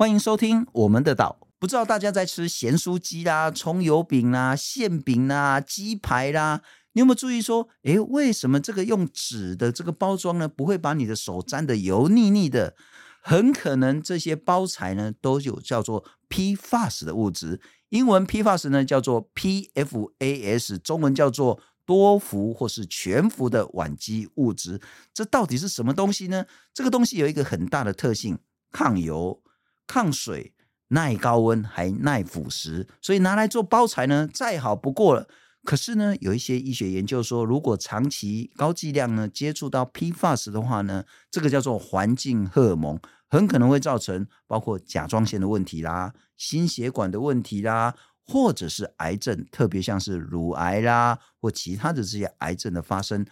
欢迎收听我们的岛。不知道大家在吃咸酥鸡啦、葱油饼啦、馅饼啦、鸡排啦，你有没有注意说，诶，为什么这个用纸的这个包装呢，不会把你的手沾得油腻腻的？很可能这些包材呢都有叫做 PFAS 的物质，英文 PFAS 呢叫做 PFAS，中文叫做多氟或是全氟的烷基物质。这到底是什么东西呢？这个东西有一个很大的特性：抗油、抗水、耐高温，还耐腐蚀，所以拿来做包材呢再好不过了。可是呢，有一些医学研究说，如果长期高剂量呢接触到 PFAS 的话呢，这个叫做环境荷尔蒙，很可能会造成包括甲状腺的问题啦、心血管的问题啦，或者是癌症，特别像是乳癌啦或其他的这些癌症的发生。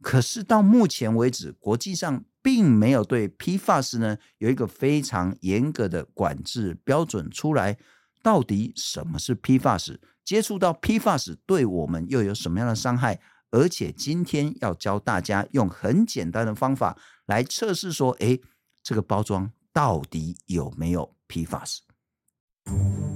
可是到目前为止，国际上并没有对 PFAS 呢有一个非常严格的管制标准出来。到底什么是 PFAS？接触到 PFAS 对我们又有什么样的伤害？而且今天要教大家用很简单的方法来测试，说，诶，这个包装到底有没有 PFAS？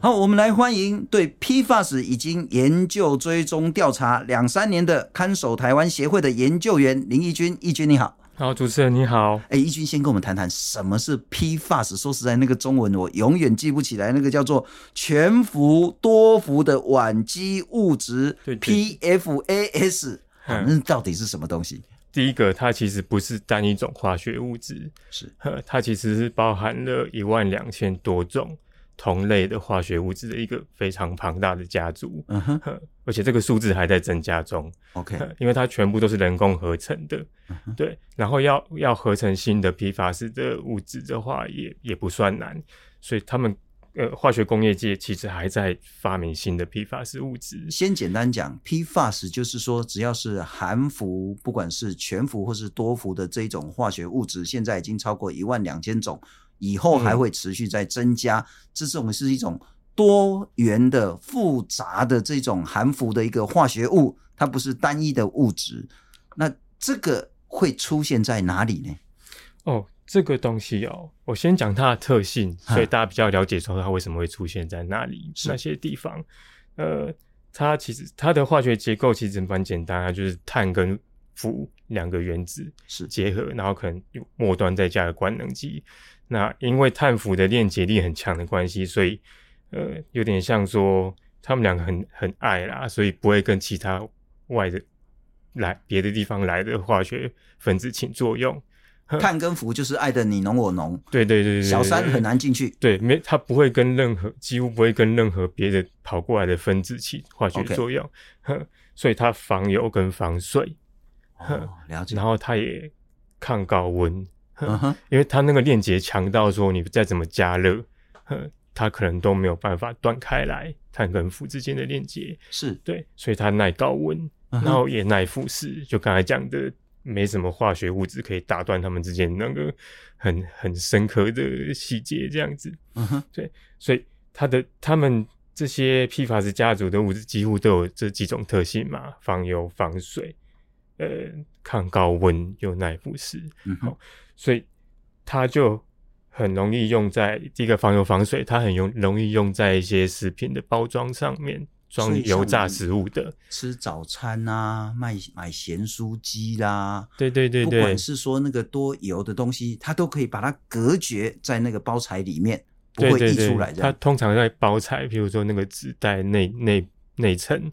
好，我们来欢迎对 PFAS 已经研究追踪调查两三年的看守台湾协会的研究员林义君。义君你好。好，主持人你好。哎，义君先跟我们谈谈什么是 PFAS。说实在，那个中文我永远记不起来，那个叫做全氟多氟的烷基物质，PFAS。那、嗯、到底是什么东西？第一个，它其实不是单一种化学物质，是，它其实是包含了一万两千多种。同类的化学物质的一个非常庞大的家族，嗯哼，而且这个数字还在增加中。OK，因为它全部都是人工合成的，嗯、对。然后要要合成新的 PFAS 的物质的话也，也也不算难。所以他们呃，化学工业界其实还在发明新的 PFAS 物质。先简单讲，PFAS 就是说，只要是含氟，不管是全氟或是多氟的这一种化学物质，现在已经超过一万两千种。以后还会持续在增加，嗯、这种是一种多元的、复杂的这种含氟的一个化学物，它不是单一的物质。那这个会出现在哪里呢？哦，这个东西哦，我先讲它的特性，所以大家比较了解说它为什么会出现在那里那些地方。呃，它其实它的化学结构其实蛮简单啊，就是碳跟氟两个原子是结合，然后可能有末端再加个官能基。那因为碳氟的链接力很强的关系，所以呃有点像说他们两个很很爱啦，所以不会跟其他外的来别的地方来的化学分子起作用。碳跟氟就是爱的你侬我侬，对对对对，小三很难进去。对，没它不会跟任何几乎不会跟任何别的跑过来的分子起化学作用。Okay. 所以它防油跟防水。哦，了解。然后它也抗高温。嗯哼，因为它那个链接强到说，你再怎么加热，它可能都没有办法断开来，碳跟氟之间的链接是对，所以它耐高温，然后也耐腐蚀。就刚才讲的，没什么化学物质可以打断它们之间那个很很深刻的细节，这样子。嗯哼，对，所以它的它们这些 PFAS 家族的物质几乎都有这几种特性嘛，防油、防水。呃，抗高温又耐腐蚀，嗯，好，所以它就很容易用在第一个防油防水，它很容容易用在一些食品的包装上面，装油炸食物的，吃早餐啊，卖买咸酥鸡啦，对对对对，不管是说那个多油的东西，它都可以把它隔绝在那个包材里面，不会溢出来的。它通常在包材，譬如说那个纸袋内内。内层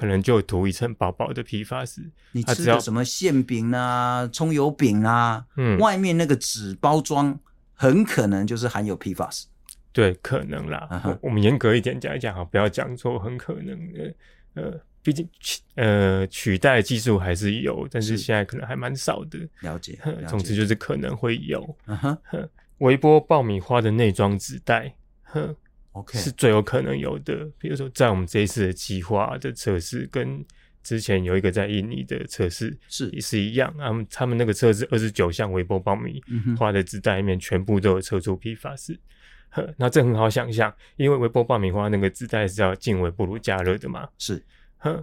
可能就涂一层薄薄的 PFAS。你吃的什么馅饼啊、葱油饼啊，嗯，外面那个纸包装很可能就是含有 PFAS。对，可能啦。Uh-huh. 我们严格一点讲一讲哈，不要讲错很可能的。呃，毕竟取呃取代技术还是有，但是现在可能还蛮少的。了解。了解。总之就是可能会有。嗯哼。微波爆米花的内装纸袋。哼。Okay. 是最有可能有的，比如说在我们这一次的计划的测试，跟之前有一个在印尼的测试是也是一样。他们他们那个测试二十九项微波爆米花的纸袋里面，全部都有测出 PFAS。那这很好想象，因为微波爆米花那个纸袋是要进微波炉加热的嘛。是，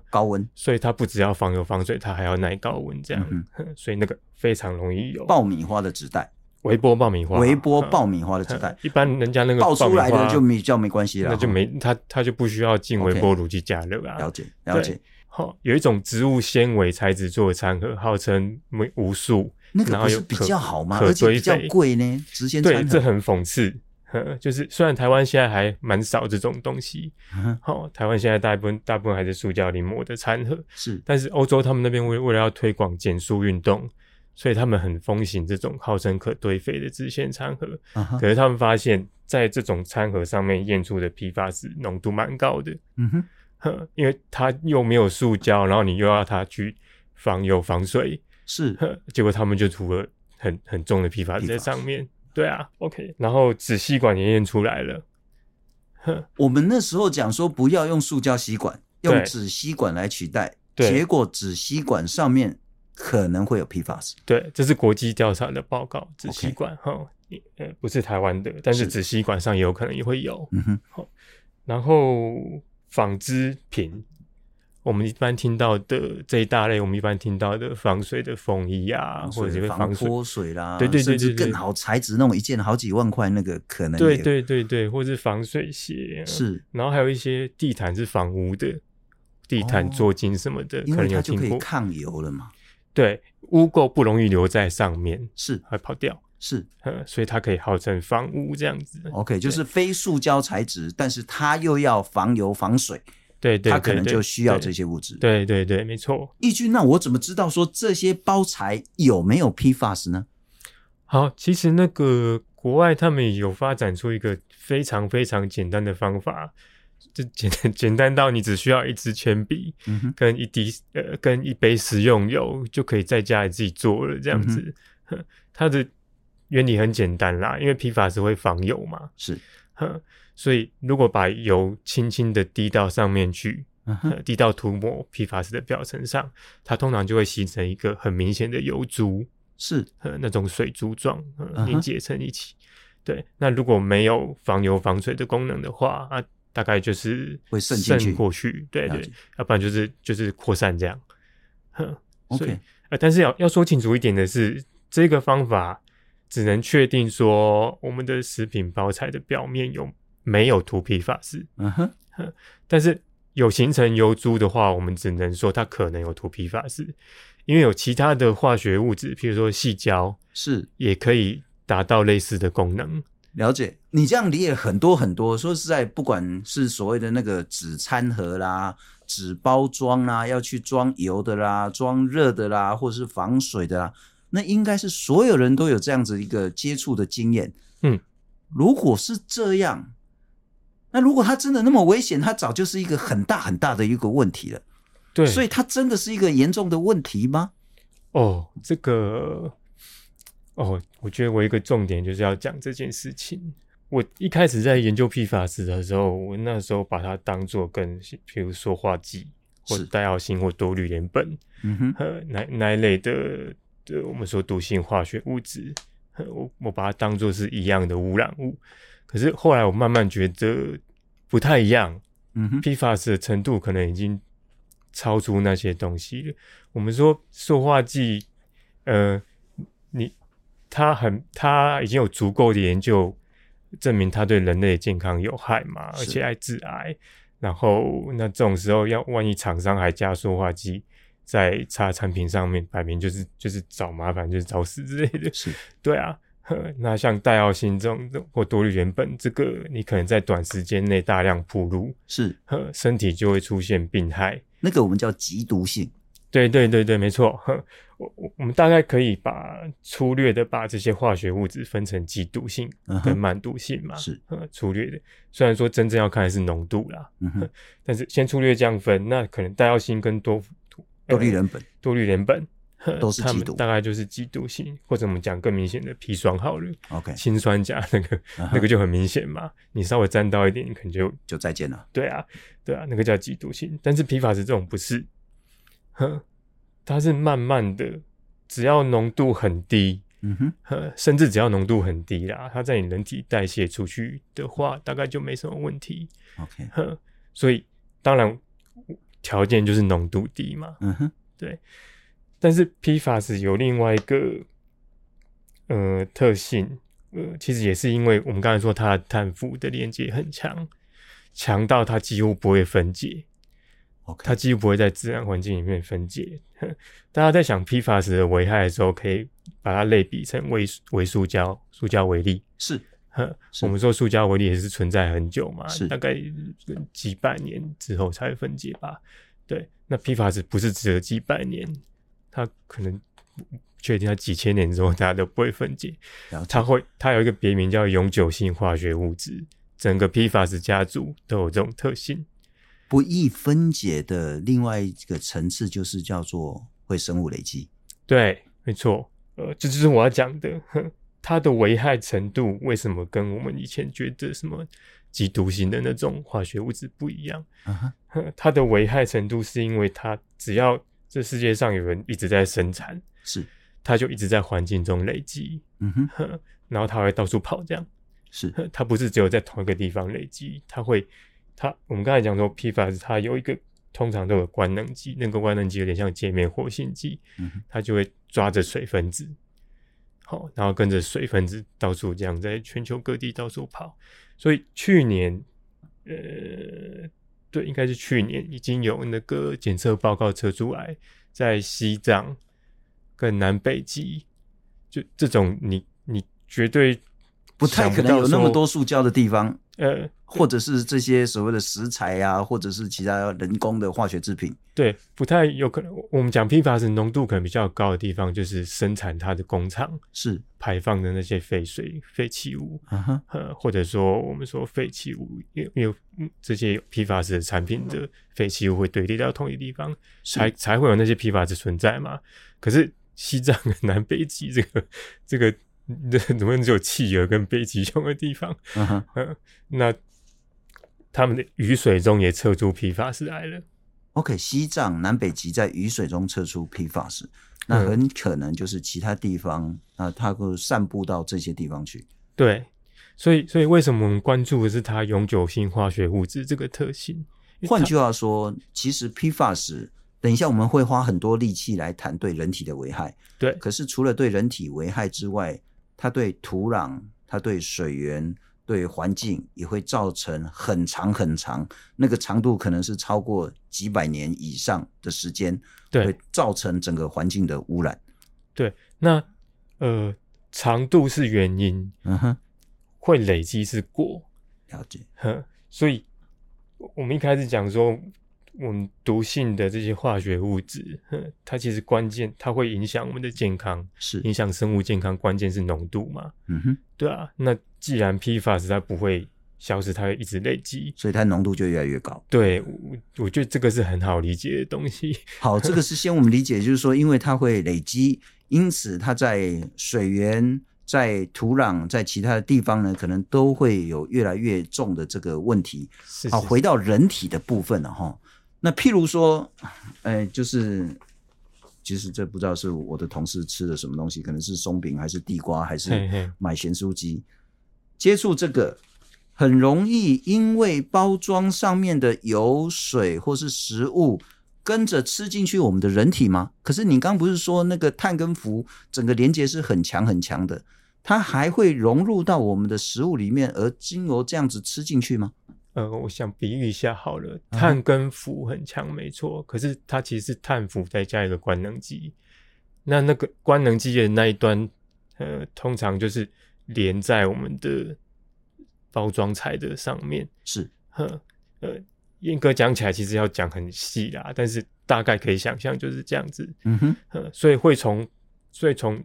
高温，所以它不只要防油防水，它还要耐高温，这样、嗯，所以那个非常容易有爆米花的纸袋，微波爆米花，微波爆米花的纸袋，一般人家那个爆出来的就没叫没关系了，那就没它它就不需要进微波炉去加热啊。了解了解。好，有一种植物纤维材质做的餐盒，号称无数，那个不是比较好吗？而且比较贵呢，直接。对，这很讽刺。就是虽然台湾现在还蛮少这种东西，好、嗯，台湾现在大部分大部分还是塑胶临摹的餐盒，是，但是欧洲他们那边为为了要推广减塑运动，所以他们很风行这种号称可堆肥的直线餐盒，嗯，可是他们发现，在这种餐盒上面验出的 PFAS 浓度蛮高的，嗯哼，因为它又没有塑胶，然后你又要它去防油防水，是，结果他们就涂了很很重的 PFAS 在上面。对啊，OK，然后纸吸管也验出来了。我们那时候讲说不要用塑胶吸管，用纸吸管来取代，结果纸吸管上面可能会有 PFAS。对，这是国际调查的报告。纸吸管哈呃，不是台湾的，但是纸吸管上也有可能也会有。嗯哼，好，然后纺织品。我们一般听到的这一大类，我们一般听到的防水的风衣啊，或者是防脱水啦，对对对，甚至更好材质那种一件好几万块那个可能，对对对对，或者是防水鞋是，然后还有一些地毯是防污的，地毯做金什么的，哦、可能有听过，因为它就可以抗油了嘛，对，污垢不容易留在上面，是会跑掉，是，所以它可以号称防污这样子。OK，就是非塑胶材质，但是它又要防油防水。对，对，对，对，他可能就需要这些物质。对对对，没错。义军，那我怎么知道说这些包材有没有 PFAS 呢？好，其实那个国外他们有发展出一个非常非常简单的方法，就简 简单到你只需要一支铅笔，嗯，跟一滴呃跟一杯食用油就可以在家里自己做了这样子。嗯，它的原理很简单啦，因为 PFAS 会防油嘛。是。所以，如果把油轻轻的滴到上面去，滴到涂抹 PFAS 的表层上，它通常就会形成一个很明显的油珠，是呃那种水珠状，呃、凝结成一起，嗯。对，那如果没有防油防水的功能的话，啊，大概就是会渗进去，过去，对对，要不然就是就是扩散这样。哼，OK，呃，但是要要说清楚一点的是，这个方法只能确定说我们的食品包材的表面有。没有涂 PFAS，嗯哼，但是有形成油珠的话，我们只能说它可能有涂 PFAS，因为有其他的化学物质，譬如说细胶，是也可以达到类似的功能。了解，你这样理解很多很多。说实在，不管是所谓的那个纸餐盒啦、纸包装啦，要去装油的啦、装热的啦，或者是防水的啦，那应该是所有人都有这样子一个接触的经验。嗯，如果是这样。那如果它真的那么危险，它早就是一个很大很大的一个问题了。对，所以它真的是一个严重的问题吗？哦，这个，哦，我觉得我一个重点就是要讲这件事情。我一开始在研究 PFAS 的时候，我那时候把它当做跟，譬如说化剂或者戴奥辛或多氯联苯，嗯哼，呃，那那一类的的我们说毒性化学物质，我我把它当做是一样的污染物。可是后来我慢慢觉得不太一样，嗯哼，PFAS 的程度可能已经超出那些东西了。我们说塑化剂，呃，你它很它已经有足够的研究证明它对人类健康有害嘛，而且还致癌。然后那这种时候要万一厂商还加塑化剂在擦产品上面，摆明就是就是找麻烦，就是找死之类的。是，对啊。那像戴奥辛这种或多氯联苯，这个你可能在短时间内大量铺路，是，身体就会出现病害。那个我们叫极毒性。对对对对，没错。我我我们大概可以把粗略的把这些化学物质分成几毒性跟慢毒性嘛。是，粗略的。虽然说真正要看的是浓度啦，嗯哼，但是先粗略这样分，那可能戴奥辛跟多多氯联苯，多氯联苯。都是几毒，大概就是几毒性，或者我们讲更明显的砒霜好了。OK，氰酸钾那个、uh. 那个就很明显嘛，你稍微沾到一点，你可能就就再见了。对啊，对啊，那个叫几毒性。但是 PFAS 这种不是，哼，它是慢慢的，只要浓度很低，嗯哼，甚至只要浓度很低啦，它在你人体代谢出去的话，大概就没什么问题。OK，哼，所以当然。条件就是浓度低嘛。嗯哼，对。但是 PFAS 有另外一个呃特性，呃，其实也是因为我们刚才说它的碳负的连接很强，强到它几乎不会分解。OK，它几乎不会在自然环境里面分解。大家在想 PFAS 的危害的时候，可以把它类比成微微塑胶，塑胶微粒 是。我们说塑胶微粒也是存在很久嘛，是大概几百年之后才会分解吧。对，那 PFAS 不是只有几百年。它可能确定它几千年之后，大家都不会分解。它会，它有一个别名叫永久性化学物质。整个 PFAS 家族都有这种特性，不易分解的。另外一个层次就是叫做会生物累积。对，没错。呃，这就是我要讲的。它的危害程度为什么跟我们以前觉得什么极毒型的那种化学物质不一样？它的危害程度是因为它只要这世界上有人一直在生产，是，它就一直在环境中累积，嗯哼，然后它会到处跑，这样，是，它不是只有在同一个地方累积，它会，它我们刚才讲说，PFAS 它有一个通常都有官能基，那个官能基有点像界面活性剂，它就会抓着水分子，好，然后跟着水分子到处这样在全球各地到处跑，所以去年，呃。对，应该是去年已经有那个检测报告测出来，在西藏跟南北极，就这种你你绝对不太可能有那么多塑胶的地方，呃，或者是这些所谓的食材啊，或者是其他人工的化学制品。对，不太有可能。我们讲 PFAS 浓度可能比较高的地方，就是生产它的工厂是排放的那些废水、废弃物，呃，或者说我们说废弃物，因为因为这些 PFAS 的产品的废弃物会堆积到同一地方，才才会有那些 PFAS 存在嘛。可是西藏南北极这个这个，怎么只有企鹅跟北极熊的地方？嗯哼，呃，那他们的雨水中也测出 PFAS 来了。OK，西藏、南北极在雨水中测出 PFAS，那很可能就是其他地方啊，它会散布到这些地方去。对，所以所以为什么我们关注的是它永久性化学物质这个特性？换句话说，其实 PFAS，等一下我们会花很多力气来谈对人体的危害。对，可是除了对人体危害之外，它对土壤、它对水源。对环境也会造成很长很长，那个长度可能是超过几百年以上的时间，对，会造成整个环境的污染。对，那呃，长度是原因，嗯哼，会累积是果，了解。哼，所以我们一开始讲说。我们毒性的这些化学物质，它其实关键，它会影响我们的健康，是影响生物健康，关键是浓度嘛。嗯哼，对啊。那既然 PFAS 它不会消失，它会一直累积，所以它浓度就越来越高。对，我我觉得这个是很好理解的东西。好，这个是先我们理解，就是说，因为它会累积，因此它在水源、在土壤、在其他的地方呢，可能都会有越来越重的这个问题。是，是，是。好，回到人体的部分了哈。那譬如说，哎，就是，其实这不知道是我的同事吃的什么东西，可能是松饼，还是地瓜，还是买咸酥鸡，接触这个很容易，因为包装上面的油水或是食物跟着吃进去我们的人体吗？可是你刚不是说那个碳跟氟整个连接是很强很强的，它还会融入到我们的食物里面，而经由这样子吃进去吗？呃，我想比喻一下好了，碳跟氟很强，没错，可是它其实是碳氟再加一个官能基，那那个官能基的那一端，呃，通常就是连在我们的包装材的上面，是，呵，呃，严格讲起来，其实要讲很细啦，但是大概可以想象就是这样子，嗯哼，呃，所以会从，所以从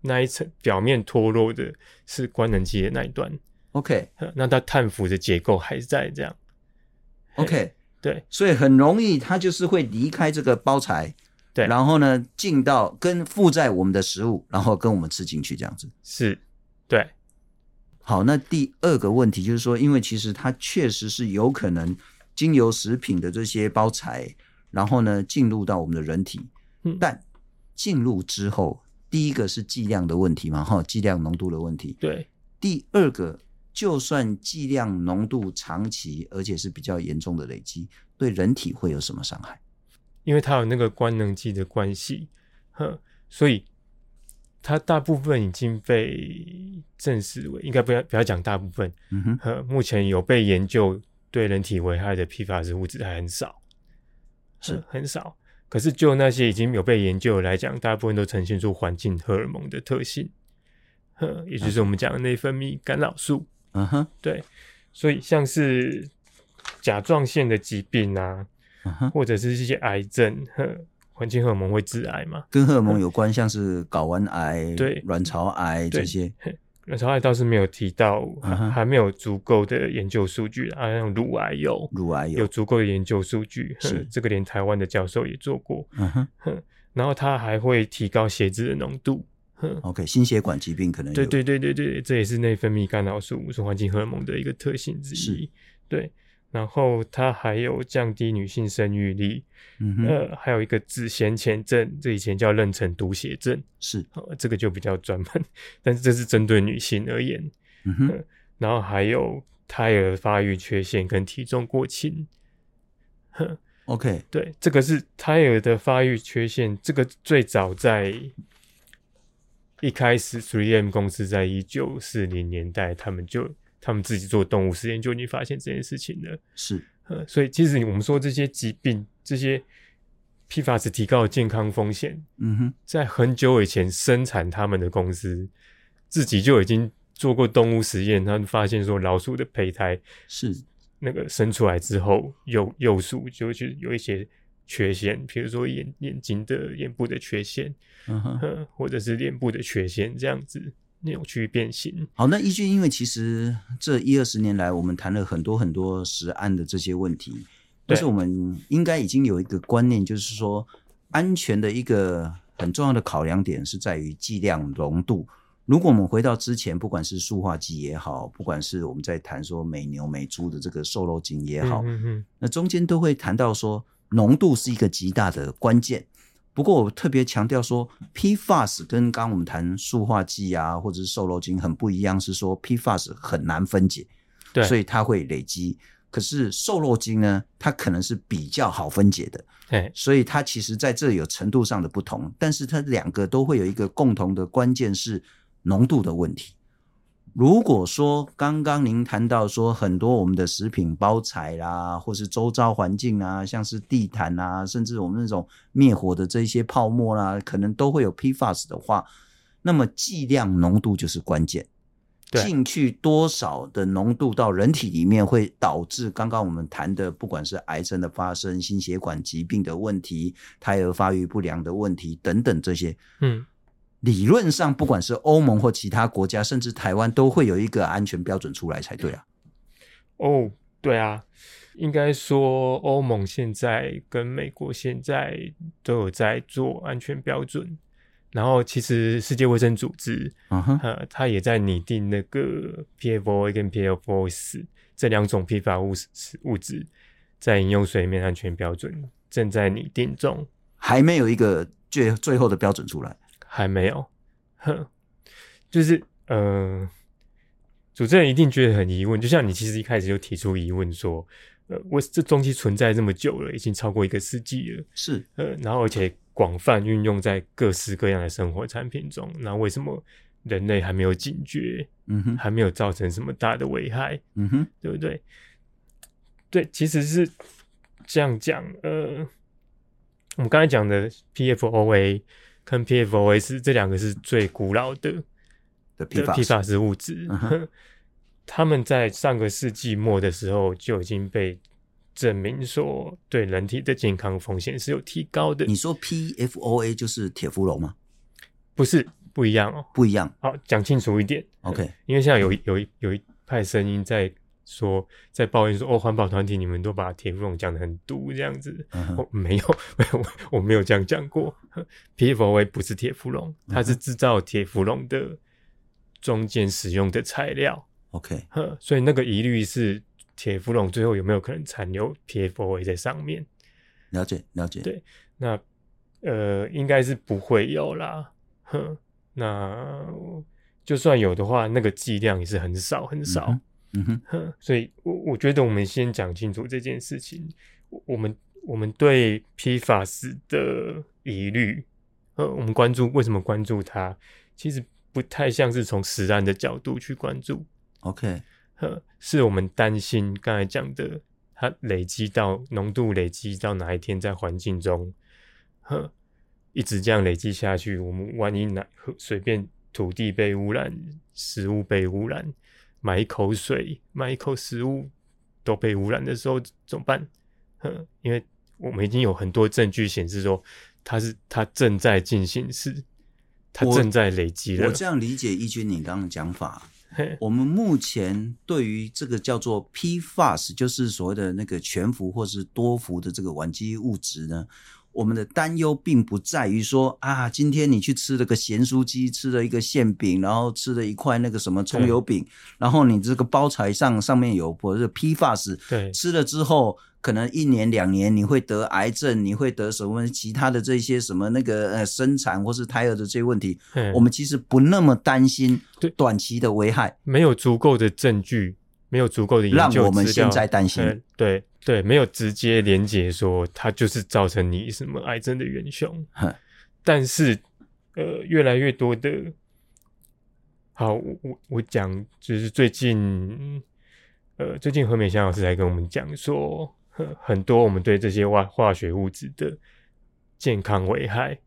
那一层表面脱落的是官能基的那一端。OK，那它碳氟的结构还在这样。OK，对，所以很容易它就是会离开这个包材，对，然后呢进到跟附在我们的食物，然后跟我们吃进去这样子。是，对。好，那第二个问题就是说，因为其实它确实是有可能经由食品的这些包材，然后呢进入到我们的人体，嗯，但进入之后，第一个是剂量的问题嘛，哈，剂量浓度的问题。对，第二个。就算剂量浓度长期，而且是比较严重的累积，对人体会有什么伤害？因为它有那个官能基的关系，呵，所以它大部分已经被证实为，应该不要不要讲大部分，嗯哼，呵，目前有被研究对人体危害的 PFAS 物质还很少，是很少。可是就那些已经有被研究来讲，大部分都呈现出环境荷尔蒙的特性，呵，也就是我们讲的内分泌干扰素。嗯哼，对，所以像是甲状腺的疾病啊，uh huh. 或者是一些癌症，呵，环境荷尔蒙会致癌嘛？跟荷尔蒙有关，嗯、像是睾丸癌、对，卵巢癌这些。卵巢癌倒是没有提到，uh huh. 还没有足够的研究数据啊。像乳癌有，乳癌有，有足够的研究数据，是这个连台湾的教授也做过。嗯哼、uh，huh. 然后它还会提高血脂的浓度。OK，心血管疾病可能有。对对对对对，这也是内分泌干扰素，是环境荷尔蒙的一个特性之一。是对，然后它还有降低女性生育力，嗯哼，呃，还有一个子痫前症，这以前叫妊娠毒血症，是，呃，这个就比较专门，但是这是针对女性而言。嗯哼，呃，然后还有胎儿发育缺陷跟体重过轻。OK，对，这个是胎儿的发育缺陷，这个最早在。一开始，three M 公司在一九四零年代，他们就他们自己做动物实验，就已经发现这件事情了。是，呃，所以其实我们说这些疾病，这些 PFAS 提高的健康风险，嗯哼，在很久以前生产他们的公司自己就已经做过动物实验，他们发现说老鼠的胚胎是那个生出来之后，幼幼鼠就就有一些。缺陷，比如说眼眼睛的眼部的缺陷，嗯哼，或者是脸部的缺陷，这样子扭曲变形。好，那依据，因为其实这一二十年来，我们谈了很多很多实案的这些问题，但是我们应该已经有一个观念，就是说安全的一个很重要的考量点是在于剂量浓度。如果我们回到之前，不管是塑化剂也好，不管是我们在谈说美牛美猪的这个瘦肉精也好，嗯哼，那中间都会谈到说。浓度是一个极大的关键，不过我特别强调说，PFAS 跟刚刚我们谈塑化剂啊，或者是瘦肉精很不一样，是说 PFAS 很难分解，对，所以它会累积。可是瘦肉精呢，它可能是比较好分解的，对，所以它其实在这有程度上的不同，但是它两个都会有一个共同的关键是浓度的问题。如果说刚刚您谈到说很多我们的食品包材啦，或是周遭环境啊，像是地毯啊，甚至我们那种灭火的这些泡沫啦，可能都会有 PFAS 的话，那么剂量浓度就是关键。对进去多少的浓度到人体里面会导致刚刚我们谈的，不管是癌症的发生、心血管疾病的问题、胎儿发育不良的问题等等这些，嗯。理论上，不管是欧盟或其他国家，甚至台湾，都会有一个安全标准出来才对啊。哦，对啊，应该说欧盟现在跟美国现在都有在做安全标准，然后其实世界卫生组织，嗯哼，呃，它也在拟定那个 PFOA 跟 PFOS 这两种 PFAS 物质物质在饮用水里面安全标准正在拟定中，还没有一个最最后的标准出来。还没有，哼，就是呃，主持人一定觉得很疑问，就像你其实一开始就提出疑问说，呃，我这东西存在这么久了，已经超过一个世纪了，是，呃，然后而且广泛运用在各式各样的生活产品中，那为什么人类还没有警觉？嗯哼，还没有造成什么大的危害？嗯哼，对不对？对，其实是这样讲，呃，我们刚才讲的 PFOA。跟 PFOS 这两个是最古老的的 PFAS 物质，他们在上个世纪末的时候就已经被证明说对人体的健康风险是有提高的。你说 PFOA 就是铁氟龙吗？不是，不一样哦，不一样。好，讲清楚一点。OK，因为现在有有一有一派声音在。说在抱怨说哦，环保团体你们都把铁氟龙讲的很毒这样子，我、uh 没有，没有，我没有这样讲过。PFOA 不是铁氟龙，它是制造铁氟龙的中间使用的材料。OK，所以那个疑虑是铁氟龙最后有没有可能残留 PFOA 在上面？了解，了解。对，那呃，应该是不会有啦。哼，那就算有的话，那个剂量也是很少很少。嗯哼，所以我我觉得我们先讲清楚这件事情。我们我们对 PFAS 的疑虑，呃，我们关注为什么关注它？其实不太像是从实案的角度去关注。OK，呃，是我们担心刚才讲的，它累积到浓度累积到哪一天在环境中，呵，一直这样累积下去，我们万一哪随便土地被污染，食物被污染，买一口水、买一口食物都被污染的时候怎么办？嗯，因为我们已经有很多证据显示说，它是它正在进行时，它正在累积了。我这样理解奕君你刚刚的讲法，我们目前对于这个叫做 PFAS，就是所谓的那个全氟或是多氟的这个烷基物质呢。我们的担忧并不在于说啊，今天你去吃了个咸酥鸡，吃了一个馅饼，然后吃了一块那个什么葱油饼，然后你这个包材上上面有或者 PFAS，对，吃了之后可能一年两年你会得癌症，你会得什么其他的这些什么那个呃生产或是胎儿的这些问题，我们其实不那么担心短期的危害，没有足够的证据，没有足够的研究让我们现在担心，对。对，没有直接连接说它就是造成你什么癌症的元凶。但是，呃，越来越多的，好，我我我讲，就是最近，呃，最近何美香老师来跟我们讲说，很多我们对这些化化学物质的健康危害，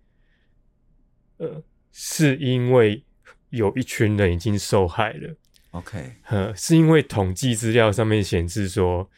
呃，是因为有一群人已经受害了。OK，呃，是因为统计资料上面显示说。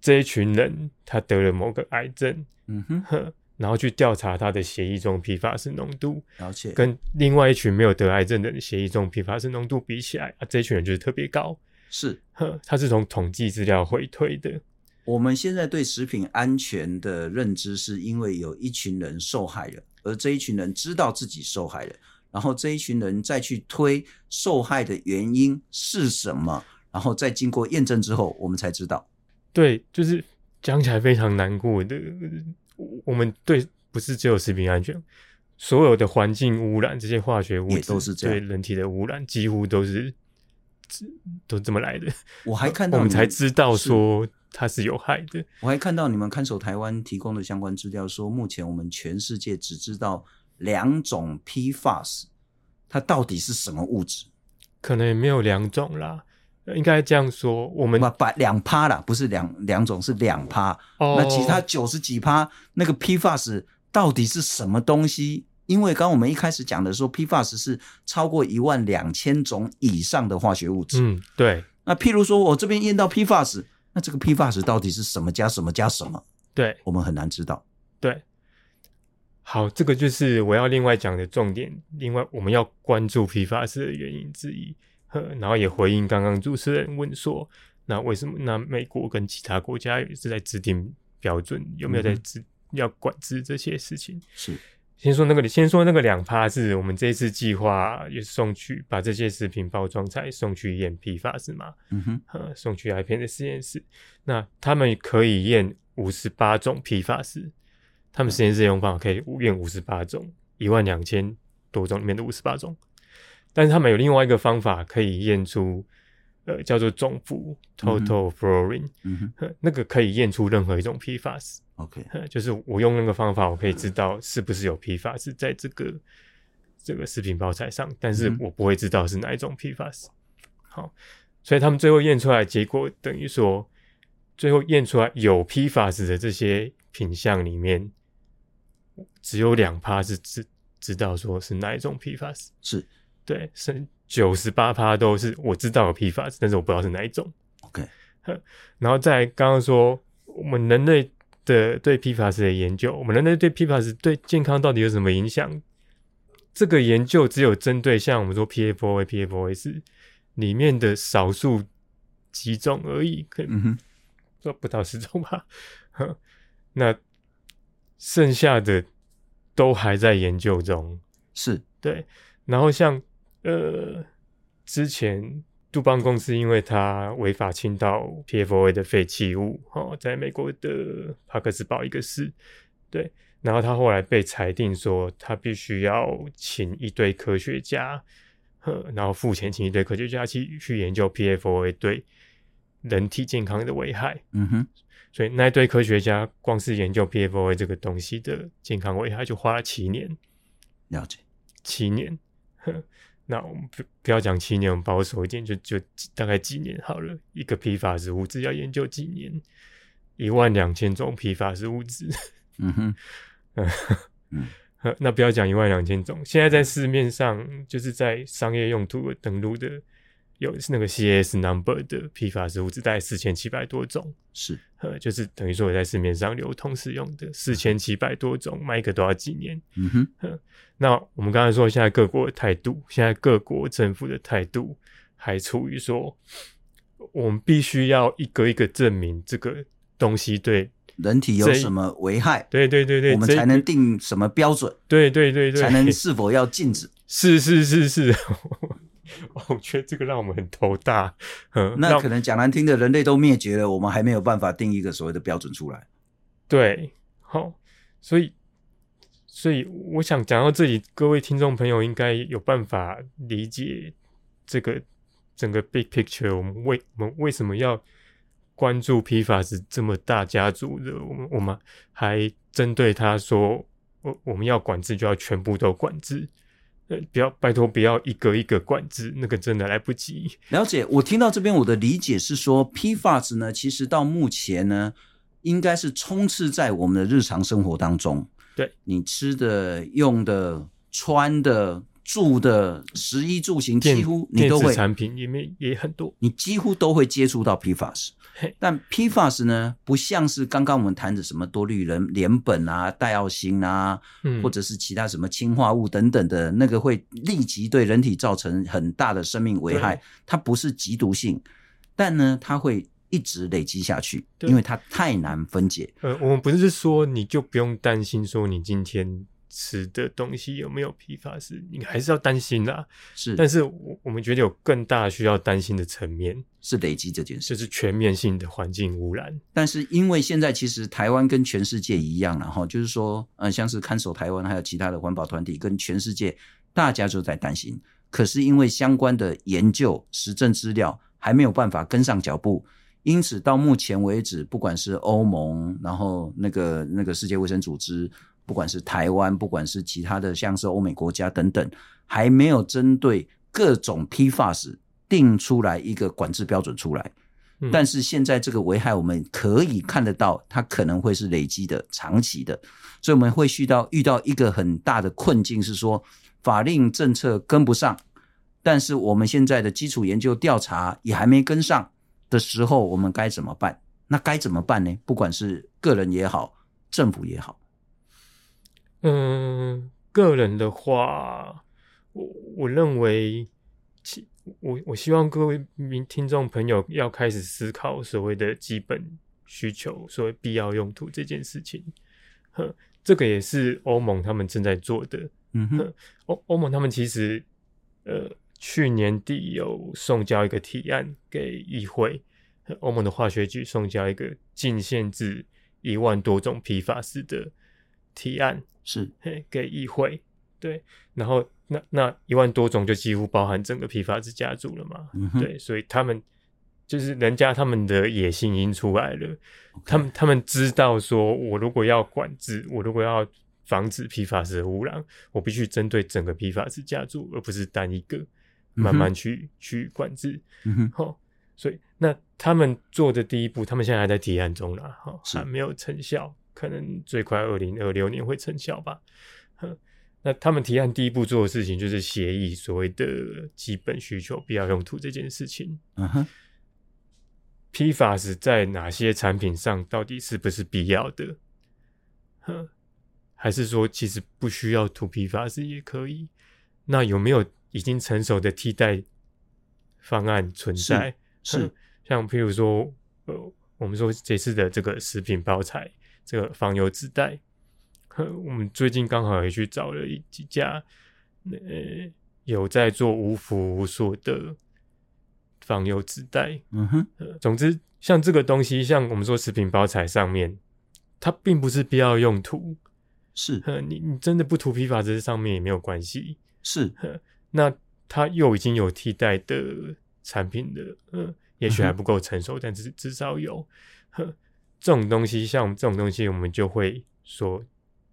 这一群人他得了某个癌症，嗯哼，然后去调查他的血液中 PFAS 浓度，了解，跟另外一群没有得癌症的人血液中 PFAS 浓度比起来，啊，这一群人就是特别高，是，他是从统计资料回推的。我们现在对食品安全的认知，是因为有一群人受害了，而这一群人知道自己受害了，然后这一群人再去推受害的原因是什么，然后再经过验证之后，我们才知道。对，就是讲起来非常难过的。我们对不是只有食品安全，所有的环境污染，这些化学物质都是这样，对人体的污染，几乎都是都这么来的。我还看到我们才知道说它是有害的。我还看到你们看守台湾提供的相关资料，说目前我们全世界只知道两种 PFAS，它到底是什么物质？可能也没有两种啦。应该这样说，我们把两趴啦，不是两两种，是两趴。哦，那其他九十几趴，那个 PFAS 到底是什么东西？因为刚刚我们一开始讲的说，PFAS 是超过一万两千种以上的化学物质。嗯，对。那譬如说我这边验到 PFAS，那这个 PFAS 到底是什么加什么加什么？对，我们很难知道。对。好，这个就是我要另外讲的重点。另外，我们要关注 PFAS 的原因之一。然后也回应刚刚主持人问说，那为什么那美国跟其他国家也是在制定标准，有没有在制、嗯、要管制这些事情？是，先说那个，先说那个两趴是我们这次计划也送去把这些食品包装材送去验批发是吗？嗯哼，送去 i 片的实验室，那他们可以验五十八种 PFAS，他们实验室用方法可以验五十八种，一万两千多种里面的五十八种。但是他们有另外一个方法可以验出，呃，叫做总氟 （total fluorine），嗯哼，那个可以验出任何一种 PFAS。OK，就是我用那个方法，我可以知道是不是有 PFAS 在这个这个食品包材上，但是我不会知道是哪一种 PFAS。好，所以他们最后验出来结果等于说，最后验出来有 PFAS 的这些品相里面，只有两趴是知知道说是哪一种 PFAS 是。对，是九十八趴都是我知道有 PFAS，但是我不知道是哪一种。OK，然后再刚刚说我们人类的对 PFAS 的研究，我们人类对 PFAS 对健康到底有什么影响？这个研究只有针对像我们说 PFOA、PFOS 里面的少数几种而已，可能说不到十种吧。那剩下的都还在研究中，是对。然后像。呃，之前杜邦公司因为它违法倾倒 PFOA 的废弃物，哦，在美国的帕克斯堡一个市，对，然后他后来被裁定说，他必须要请一堆科学家，然后付钱请一堆科学家去去研究 PFOA 对人体健康的危害。嗯哼，所以那一堆科学家光是研究 PFOA 这个东西的健康危害就花了七年。了解，七年。那我们不不要讲七年，我们保守一点，就就大概几年好了。一个 PFAS 物质要研究几年？一万两千种 PFAS 物质。嗯哼，嗯。那不要讲一万两千种，现在在市面上就是在商业用途登录的，有那个 CS number 的 PFAS 物只，大概四千七百多种，是，呃，就是等于说我在市面上流通使用的四千七百多种，卖一个都要几年。嗯哼，那我们刚才说，现在各国的态度，现在各国政府的态度还处于说，我们必须要一个一个证明这个东西对。人体有什么危害？对对对对，我们才能定什么标准？对对对对，才能是否要禁止？是是是是，我觉得这个让我们很头大。嗯，那可能讲难听的，人类都灭绝了，我们还没有办法定一个所谓的标准出来。对，好，所以所以我想讲到这里，各位听众朋友应该有办法理解这个整个 big picture，我们为我们为什么要？关注 PFAS 这么大家族的，我们我们还针对他说，我我们要管制就要全部都管制，呃，不要拜托不要一个一个管制，那个真的来不及。了解，我听到这边我的理解是说，PFAS 呢，其实到目前呢，应该是充斥在我们的日常生活当中。对，你吃的、用的、穿的。住的食衣住行，几乎你都会产品里面也很多，你几乎都会接触到 PFAS。但 PFAS 呢，不像是刚刚我们谈的什么多氯人联苯啊、戴奥辛啊，嗯、或者是其他什么氰化物等等的那个，会立即对人体造成很大的生命危害。它不是极毒性，但呢，它会一直累积下去，因为它太难分解。呃，我们不是说你就不用担心说你今天。吃的东西有没有 PFAS？你还是要担心啦。是，但是我我们觉得有更大需要担心的层面是累积这件事，就是全面性的环境污染。但是因为现在其实台湾跟全世界一样，然后就是说，呃，像是看守台湾还有其他的环保团体跟全世界大家都在担心。可是因为相关的研究实证资料还没有办法跟上脚步，因此到目前为止，不管是欧盟，然后那个那个世界卫生组织。不管是台湾，不管是其他的，像是欧美国家等等，还没有针对各种 PFAS 定出来一个管制标准出来。嗯。但是现在这个危害，我们可以看得到，它可能会是累积的、长期的，所以我们会遇到遇到一个很大的困境，是说法令政策跟不上，但是我们现在的基础研究调查也还没跟上的时候，我们该怎么办？那该怎么办呢？不管是个人也好，政府也好。嗯，个人的话，我我认为，其我我希望各位民听众朋友要开始思考所谓的基本需求，所谓必要用途这件事情。呵，这个也是欧盟他们正在做的。嗯哼，欧欧盟他们其实呃去年底有送交一个提案给议会，欧盟的化学局送交一个禁限制一万多种 PFAS 的提案。是，嘿，给议会，对，然后那那一万多种就几乎包含整个 PFAS 家族了嘛，嗯，对，所以他们就是人家他们的野心已经出来了.他们他们知道说，我如果要管制，我如果要防止 PFAS 的污染，我必须针对整个 PFAS 家族，而不是单一个，慢慢去，嗯，去管制，嗯哼，好，所以那他们做的第一步，他们现在还在提案中啦，哈，还没有成效。可能最快二零二六年会成效吧。那他们提案第一步做的事情就是协议所谓的基本需求必要用途这件事情。嗯哼，PFAS 在哪些产品上到底是不是必要的？还是说其实不需要涂 PFAS 也可以？那有没有已经成熟的替代方案存在？是，是像譬如说，呃，我们说这次的这个食品包材。这个防油纸袋，我们最近刚好也去找了一几家，呃，有在做无氟无塑的防油纸袋。嗯哼，总之像这个东西，像我们说食品包材上面，它并不是必要用途。是，你你真的不涂批发这上面也没有关系。是，那它又已经有替代的产品的，嗯，也许还不够成熟，嗯、但是至少有，呵，这种东西，像这种东西，我们就会说，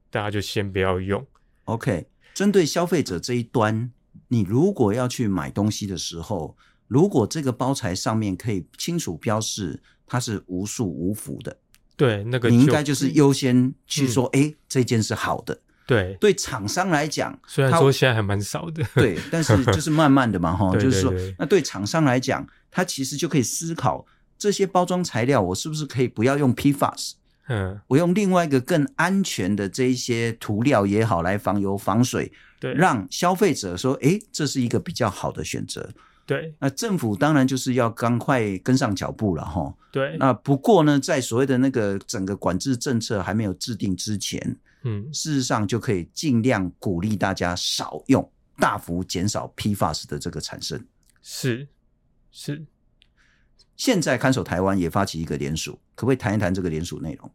大家就先不要用。OK，针对消费者这一端，你如果要去买东西的时候，如果这个包材上面可以清楚标示它是无束无符的，对，那个你应该就是优先去说，哎、嗯，这件是好的。对，对厂商来讲，虽然说现在还蛮少的，对，但是就是慢慢的嘛，哈，就是说，那对厂商来讲，他其实就可以思考这些包装材料，我是不是可以不要用 PFAS，嗯，我用另外一个更安全的这一些涂料也好，来防油防水，对，让消费者说，哎，这是一个比较好的选择。对，那政府当然就是要赶快跟上脚步了，哈。对，那不过呢，在所谓的那个整个管制政策还没有制定之前。嗯，事实上就可以尽量鼓励大家少用，大幅减少 PFAS 的这个产生。是是，现在看守台湾也发起一个联署，可不可以谈一谈这个联署内容？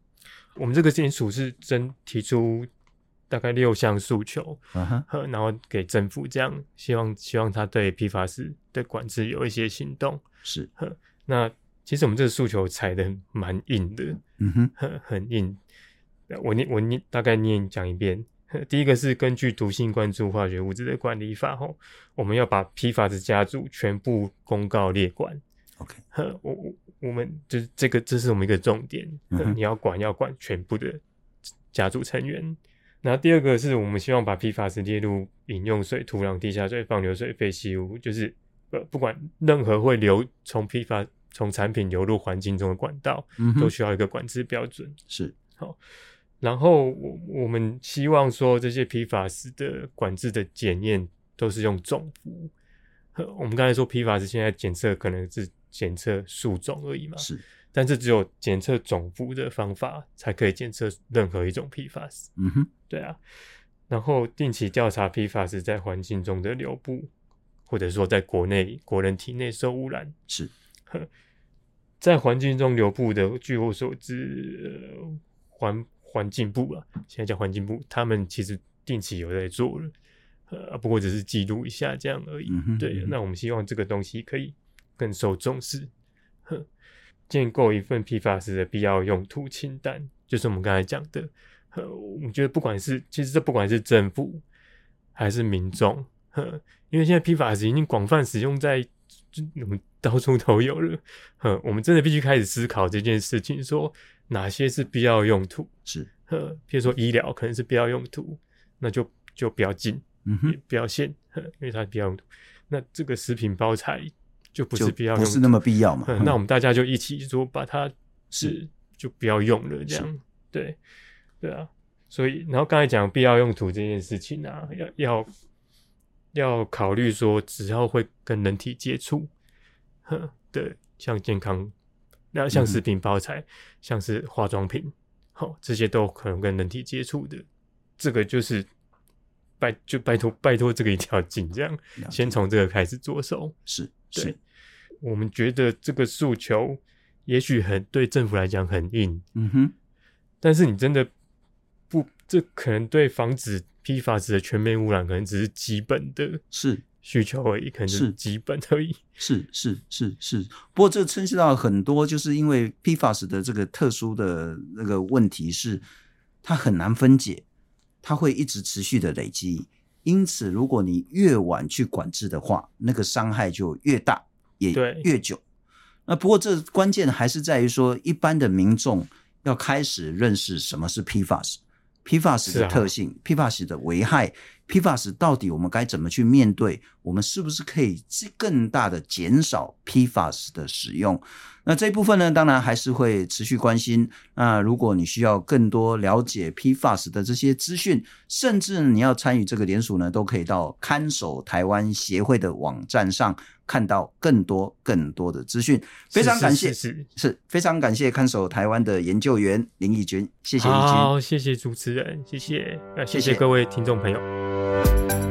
我们这个联署是真提出大概六项诉求，嗯哼，然后给政府这样，希望希望他对批发市的管制有一些行动。是，那其实我们这个诉求踩的蛮硬的，嗯哼，很很硬。我念我念大概念讲一遍。第一个是根据毒性灌注化学物质的管理法，吼，我们要把 PFAS 家族全部公告列管。OK，我我我们就是这个，这是我们一个重点。你要管要管全部的家族成员。然后第二个是我们希望把 PFAS 列入饮用水、土壤、地下水、放流水、废弃物，就是呃不管任何会流从 PFAS 从产品流入环境中的管道，都需要一个管制标准。是好。然后我我们希望说，这些 PFAS 的管制的检验都是用总辐。我们刚才说 PFAS 现在检测可能是检测树种而已嘛，是，但是只有检测总辐的方法才可以检测任何一种 PFAS。嗯哼，对啊。然后定期调查 PFAS 在环境中的流布，或者说在国内国人体内受污染。是，在环境中流布的，据我所知，呃、环。环境部啊，现在叫环境部，他们其实定期有在做了，呃，不过只是记录一下这样而已。嗯、对，那我们希望这个东西可以更受重视，呵，建构一份 PFAS 的必要用途清单，就是我们刚才讲的。呵，我们觉得不管是其实这不管是政府还是民众，呵，因为现在 PFAS 已经广泛使用在就我们到处都有了，呵，我们真的必须开始思考这件事情，说。哪些是必要用途？是，呵，譬如说医疗可能是必要用途，那就就不要禁，嗯哼，不要限，因为它是必要用途。那这个食品包材就不是必要用，不是那么必要嘛？那我们大家就一起说，把它是就不要用了，这样对对啊。所以，然后刚才讲必要用途这件事情啊，要要要考虑说，只要会跟人体接触，呵的，像健康。那像食品包材，嗯、像是化妆品，好、哦，这些都可能跟人体接触的，这个就是拜就拜托拜托这个一定要禁，这样先从这个开始着手。是，对，我们觉得这个诉求也许很对政府来讲很硬，嗯哼，但是你真的不，这可能对防止 PFAS 的全面污染，可能只是基本的，是。需求而已，可能是基本而已。是是是是，是，不过这牵涉到很多，就是因为 PFAS 的这个特殊的那个问题是，它很难分解，它会一直持续的累积。因此，如果你越晚去管制的话，那个伤害就越大，也越久。那不过这关键还是在于说，一般的民众要开始认识什么是 PFAS，PFAS 的特性，PFAS 的危害。PFAS 到底我们该怎么去面对？我们是不是可以更大的减少 PFAS 的使用？那这一部分呢，当然还是会持续关心。那如果你需要更多了解 PFAS 的这些资讯，甚至你要参与这个联署呢，都可以到看守台湾协会的网站上看到更多更多的资讯。非常感谢，是，非常感谢看守台湾的研究员林义军，谢谢义军，好，谢谢主持人，谢谢，谢谢各位听众朋友。